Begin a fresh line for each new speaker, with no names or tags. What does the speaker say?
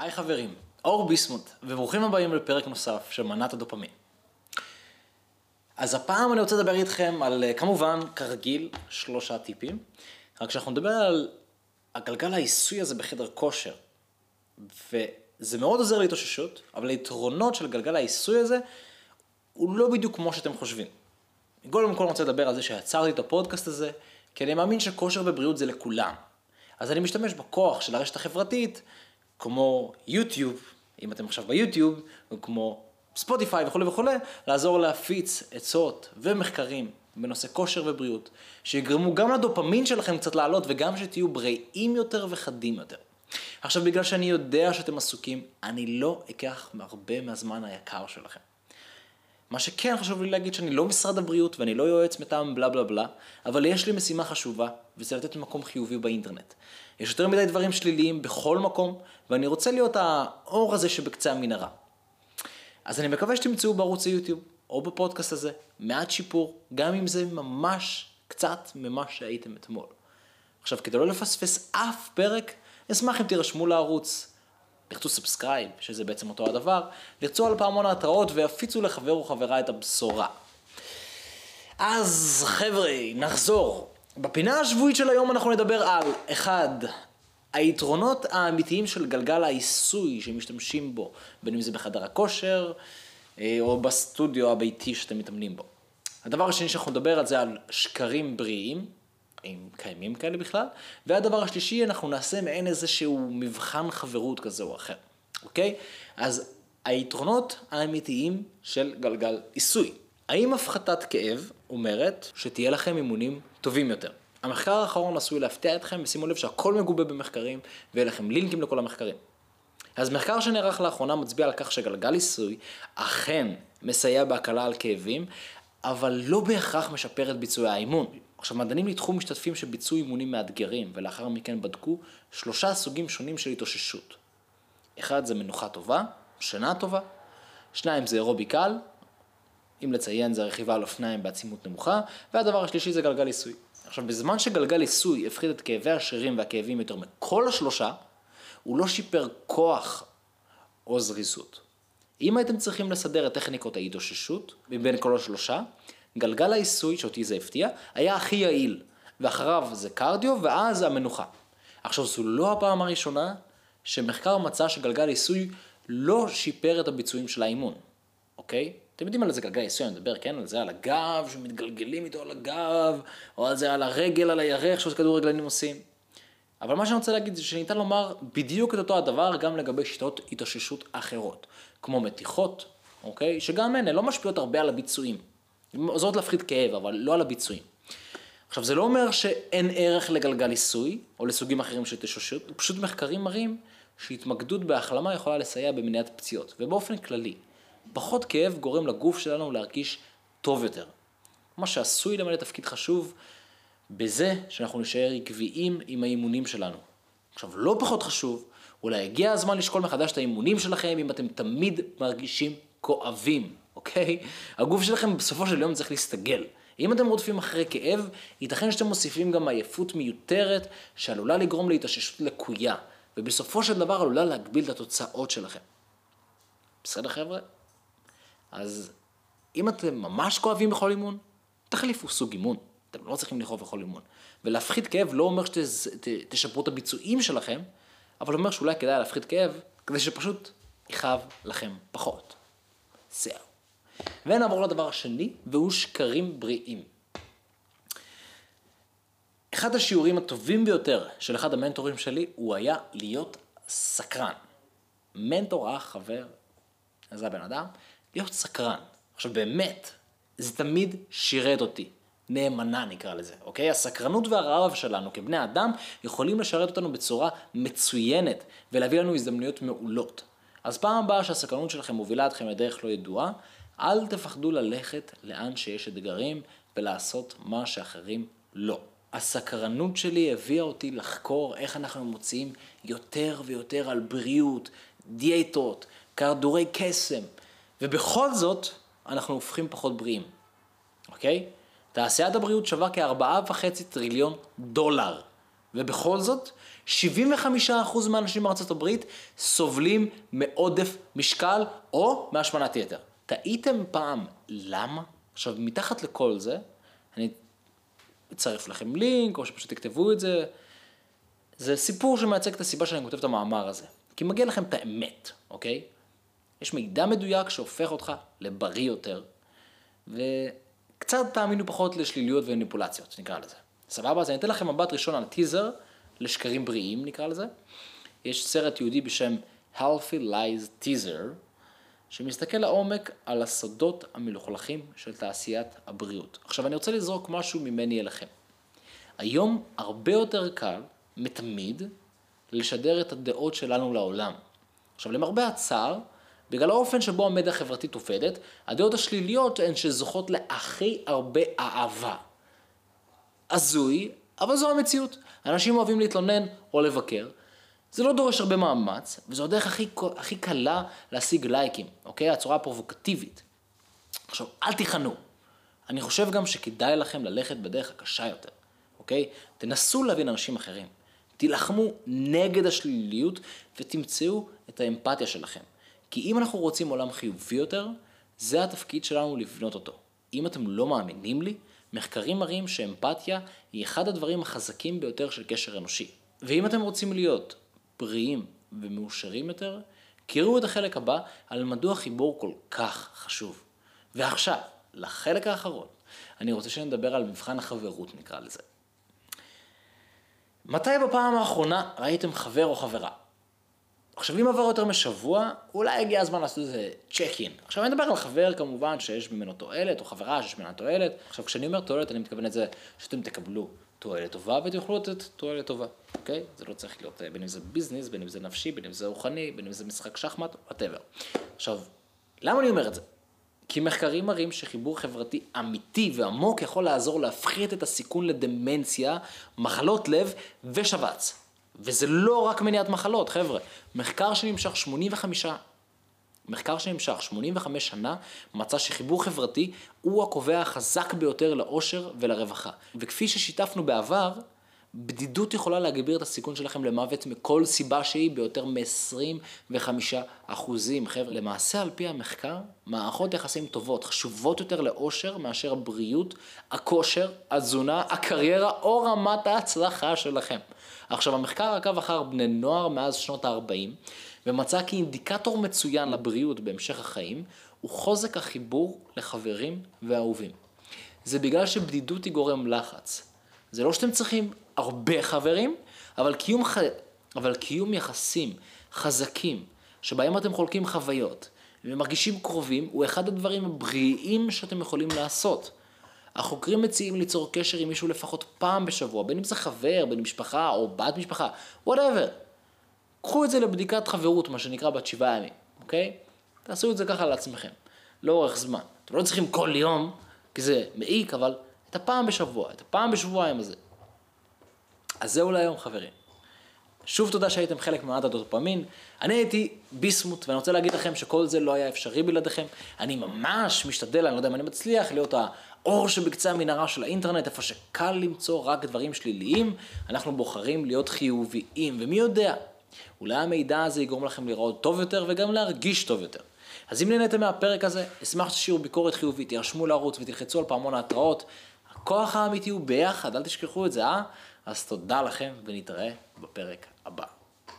היי חברים, אור ביסמוט, וברוכים הבאים לפרק נוסף של מנת הדופמין. אז הפעם אני רוצה לדבר איתכם על, אה, כמובן, כרגיל, שלושה טיפים, רק שאנחנו נדבר על הגלגל העיסוי הזה בחדר כושר, וזה מאוד עוזר להתאוששות, אבל היתרונות של גלגל העיסוי הזה, הוא לא בדיוק כמו שאתם חושבים. קודם כל אני רוצה לדבר על זה שיצרתי את הפודקאסט הזה, כי אני מאמין שכושר ובריאות זה לכולם. אז אני משתמש בכוח של הרשת החברתית, כמו יוטיוב, אם אתם עכשיו ביוטיוב, וכמו ספוטיפיי וכולי וכולי, לעזור להפיץ עצות ומחקרים בנושא כושר ובריאות, שיגרמו גם לדופמין שלכם קצת לעלות וגם שתהיו בריאים יותר וחדים יותר. עכשיו, בגלל שאני יודע שאתם עסוקים, אני לא אקח הרבה מהזמן היקר שלכם. מה שכן חשוב לי להגיד שאני לא משרד הבריאות ואני לא יועץ מטעם בלה בלה בלה, אבל יש לי משימה חשובה, וזה לתת מקום חיובי באינטרנט. יש יותר מדי דברים שליליים בכל מקום, ואני רוצה להיות האור הזה שבקצה המנהרה. אז אני מקווה שתמצאו בערוץ היוטיוב, או בפודקאסט הזה, מעט שיפור, גם אם זה ממש קצת ממה שהייתם אתמול. עכשיו, כדי לא לפספס אף פרק, אשמח אם תירשמו לערוץ, לחצו subscribe, שזה בעצם אותו הדבר, לחצו על פעמון ההתראות ותפיצו לחבר או חברה את הבשורה. אז חבר'ה, נחזור. בפינה השבועית של היום אנחנו נדבר על, אחד, היתרונות האמיתיים של גלגל העיסוי שמשתמשים בו, בין אם זה בחדר הכושר אה, או בסטודיו הביתי שאתם מתאמנים בו. הדבר השני שאנחנו נדבר על זה על שקרים בריאים, אם קיימים כאלה בכלל, והדבר השלישי, אנחנו נעשה מעין איזשהו מבחן חברות כזה או אחר, אוקיי? אז היתרונות האמיתיים של גלגל עיסוי. האם הפחתת כאב אומרת שתהיה לכם אימונים טובים יותר? המחקר האחרון עשוי להפתיע אתכם, ושימו לב שהכל מגובה במחקרים, ויהיה לכם לינקים לכל המחקרים. אז מחקר שנערך לאחרונה מצביע על כך שגלגל עיסוי אכן מסייע בהקלה על כאבים, אבל לא בהכרח משפר את ביצועי האימון. עכשיו, מדענים ניתחו משתתפים שביצעו אימונים מאתגרים, ולאחר מכן בדקו שלושה סוגים שונים של התאוששות. אחד זה מנוחה טובה, שינה טובה, שניים זה אירובי קל, אם לציין זה רכיבה על אופניים בעצימות נמוכה, והדבר השלישי זה גלגל עיסוי. עכשיו, בזמן שגלגל עיסוי הפחית את כאבי השרירים והכאבים יותר מכל השלושה, הוא לא שיפר כוח או זריזות. אם הייתם צריכים לסדר את טכניקות ההתאוששות מבין כל השלושה, גלגל העיסוי, שאותי זה הפתיע, היה הכי יעיל, ואחריו זה קרדיו ואז המנוחה. עכשיו זו לא הפעם הראשונה שמחקר מצא שגלגל עיסוי לא שיפר את הביצועים של האימון, אוקיי? אתם יודעים על איזה גלגל עיסוי אני מדבר, כן? על זה על הגב, שמתגלגלים איתו על הגב, או על זה על הרגל, על הירך, שזה כדורגלנים עושים. אבל מה שאני רוצה להגיד זה שניתן לומר בדיוק את אותו הדבר גם לגבי שיטות התאוששות אחרות, כמו מתיחות, אוקיי? שגם הן לא משפיעות הרבה על הביצועים. עוזרות להפחית כאב, אבל לא על הביצועים. עכשיו, זה לא אומר שאין ערך לגלגל עיסוי, או לסוגים אחרים של תשושות, פשוט מחקרים מראים שהתמקדות בהחלמה יכולה לסייע במניעת פציעות, ובאופן כללי, פחות כאב גורם לגוף שלנו להרגיש טוב יותר. מה שעשוי למלא תפקיד חשוב בזה שאנחנו נשאר עקביים עם האימונים שלנו. עכשיו, לא פחות חשוב, אולי הגיע הזמן לשקול מחדש את האימונים שלכם אם אתם תמיד מרגישים כואבים. אוקיי? הגוף שלכם בסופו של יום צריך להסתגל. אם אתם רודפים אחרי כאב, ייתכן שאתם מוסיפים גם עייפות מיותרת שעלולה לגרום להתאוששות לקויה, ובסופו של דבר עלולה להגביל את התוצאות שלכם. בסדר חבר'ה? אז אם אתם ממש כואבים בכל אימון, תחליפו סוג אימון. אתם לא צריכים לכאוב בכל אימון. ולהפחית כאב לא אומר שתשפרו את הביצועים שלכם, אבל אומר שאולי כדאי להפחית כאב, כדי שפשוט יכאב לכם פחות. זהו. ונעבור לדבר השני, והוא שקרים בריאים. אחד השיעורים הטובים ביותר של אחד המנטורים שלי, הוא היה להיות סקרן. מנטור, אח, חבר, זה הבן אדם, להיות סקרן. עכשיו באמת, זה תמיד שירת אותי. נאמנה נקרא לזה, אוקיי? הסקרנות והרעב שלנו כבני אדם יכולים לשרת אותנו בצורה מצוינת ולהביא לנו הזדמנויות מעולות. אז פעם הבאה שהסקרנות שלכם מובילה אתכם לדרך לא ידועה, אל תפחדו ללכת לאן שיש אתגרים ולעשות מה שאחרים לא. הסקרנות שלי הביאה אותי לחקור איך אנחנו מוציאים יותר ויותר על בריאות, דיאטות, כדורי קסם, ובכל זאת אנחנו הופכים פחות בריאים, אוקיי? תעשיית הבריאות שווה כארבעה וחצי טריליון דולר, ובכל זאת 75% מהאנשים בארצות הברית סובלים מעודף משקל או מהשמנת יתר. טעיתם פעם למה? עכשיו, מתחת לכל זה, אני אצרף לכם לינק, או שפשוט תכתבו את זה. זה סיפור שמייצג את הסיבה שאני כותב את המאמר הזה. כי מגיע לכם את האמת, אוקיי? יש מידע מדויק שהופך אותך לבריא יותר, וקצת תאמינו פחות לשליליות ומניפולציות, נקרא לזה. סבבה? אז אני אתן לכם מבט ראשון על טיזר לשקרים בריאים, נקרא לזה. יש סרט יהודי בשם Healthy Lies Teaser, שמסתכל לעומק על הסודות המלוכלכים של תעשיית הבריאות. עכשיו אני רוצה לזרוק משהו ממני אליכם. היום הרבה יותר קל מתמיד לשדר את הדעות שלנו לעולם. עכשיו למרבה הצער, בגלל האופן שבו המדיה החברתית עובדת, הדעות השליליות הן שזוכות להכי הרבה אהבה. הזוי, אבל זו המציאות. אנשים אוהבים להתלונן או לבקר. זה לא דורש הרבה מאמץ, וזו הדרך הכי, הכי קלה להשיג לייקים, אוקיי? הצורה הפרובוקטיבית. עכשיו, אל תיכנו. אני חושב גם שכדאי לכם ללכת בדרך הקשה יותר, אוקיי? תנסו להבין אנשים אחרים. תילחמו נגד השליליות ותמצאו את האמפתיה שלכם. כי אם אנחנו רוצים עולם חיובי יותר, זה התפקיד שלנו לבנות אותו. אם אתם לא מאמינים לי, מחקרים מראים שאמפתיה היא אחד הדברים החזקים ביותר של קשר אנושי. ואם אתם רוצים להיות בריאים ומאושרים יותר, קראו את החלק הבא על מדוע חיבור כל כך חשוב. ועכשיו, לחלק האחרון, אני רוצה שנדבר על מבחן החברות נקרא לזה. מתי בפעם האחרונה ראיתם חבר או חברה? עכשיו, אם עבר יותר משבוע, אולי הגיע הזמן לעשות איזה צ'ק אין. עכשיו, אני מדבר על חבר כמובן שיש ממנו תועלת, או חברה שיש ממנה תועלת. עכשיו, כשאני אומר תועלת, אני מתכוון את זה שאתם תקבלו תועלת טובה ותוכלו לתת תועלת טובה, אוקיי? זה לא צריך להיות בין אם זה business, בין אם זה נפשי, בין אם זה רוחני, בין אם זה משחק שחמט, whatever. עכשיו, למה אני אומר את זה? כי מחקרים מראים שחיבור חברתי אמיתי ועמוק יכול לעזור להפחית את הסיכון לדמנציה, מחלות לב ושבץ. וזה לא רק מניעת מחלות, חבר'ה. מחקר שנמשך 85, מחקר שנמשך 85 שנה, מצא שחיבור חברתי הוא הקובע החזק ביותר לאושר ולרווחה. וכפי ששיתפנו בעבר, בדידות יכולה להגביר את הסיכון שלכם למוות מכל סיבה שהיא ביותר מ-25 אחוזים. חבר'ה, למעשה על פי המחקר, מערכות יחסים טובות חשובות יותר לאושר מאשר הבריאות, הכושר, התזונה, הקריירה או רמת ההצלחה שלכם. עכשיו, המחקר עקב אחר בני נוער מאז שנות ה-40, ומצא כי אינדיקטור מצוין לבריאות בהמשך החיים, הוא חוזק החיבור לחברים ואהובים. זה בגלל שבדידות היא גורם לחץ. זה לא שאתם צריכים הרבה חברים, אבל קיום, ח... אבל קיום יחסים חזקים, שבהם אתם חולקים חוויות ומרגישים קרובים, הוא אחד הדברים הבריאים שאתם יכולים לעשות. החוקרים מציעים ליצור קשר עם מישהו לפחות פעם בשבוע, בין אם זה חבר, בין משפחה או בת משפחה, וואטאבר. קחו את זה לבדיקת חברות, מה שנקרא בת שבעה ימים, אוקיי? תעשו את זה ככה לעצמכם, לאורך זמן. אתם לא צריכים כל יום, כי זה מעיק, אבל את הפעם בשבוע, את הפעם בשבועיים הזה. אז זהו להיום חברים. שוב תודה שהייתם חלק ממעט הדופמין. אני הייתי ביסמוט, ואני רוצה להגיד לכם שכל זה לא היה אפשרי בלעדיכם. אני ממש משתדל, אני לא יודע אם אני מצליח, להיות האור שבקצה המנהרה של האינטרנט, איפה שקל למצוא רק דברים שליליים, אנחנו בוחרים להיות חיוביים, ומי יודע, אולי המידע הזה יגרום לכם לראות טוב יותר וגם להרגיש טוב יותר. אז אם נהניתם מהפרק הזה, אשמח שתשאירו ביקורת חיובית, תירשמו לערוץ ותלחצו על פעמון ההתראות. הכוח האמיתי הוא ביחד, אל תשכחו את זה, אה? אז תודה לכם ונתראה בפרק הבא.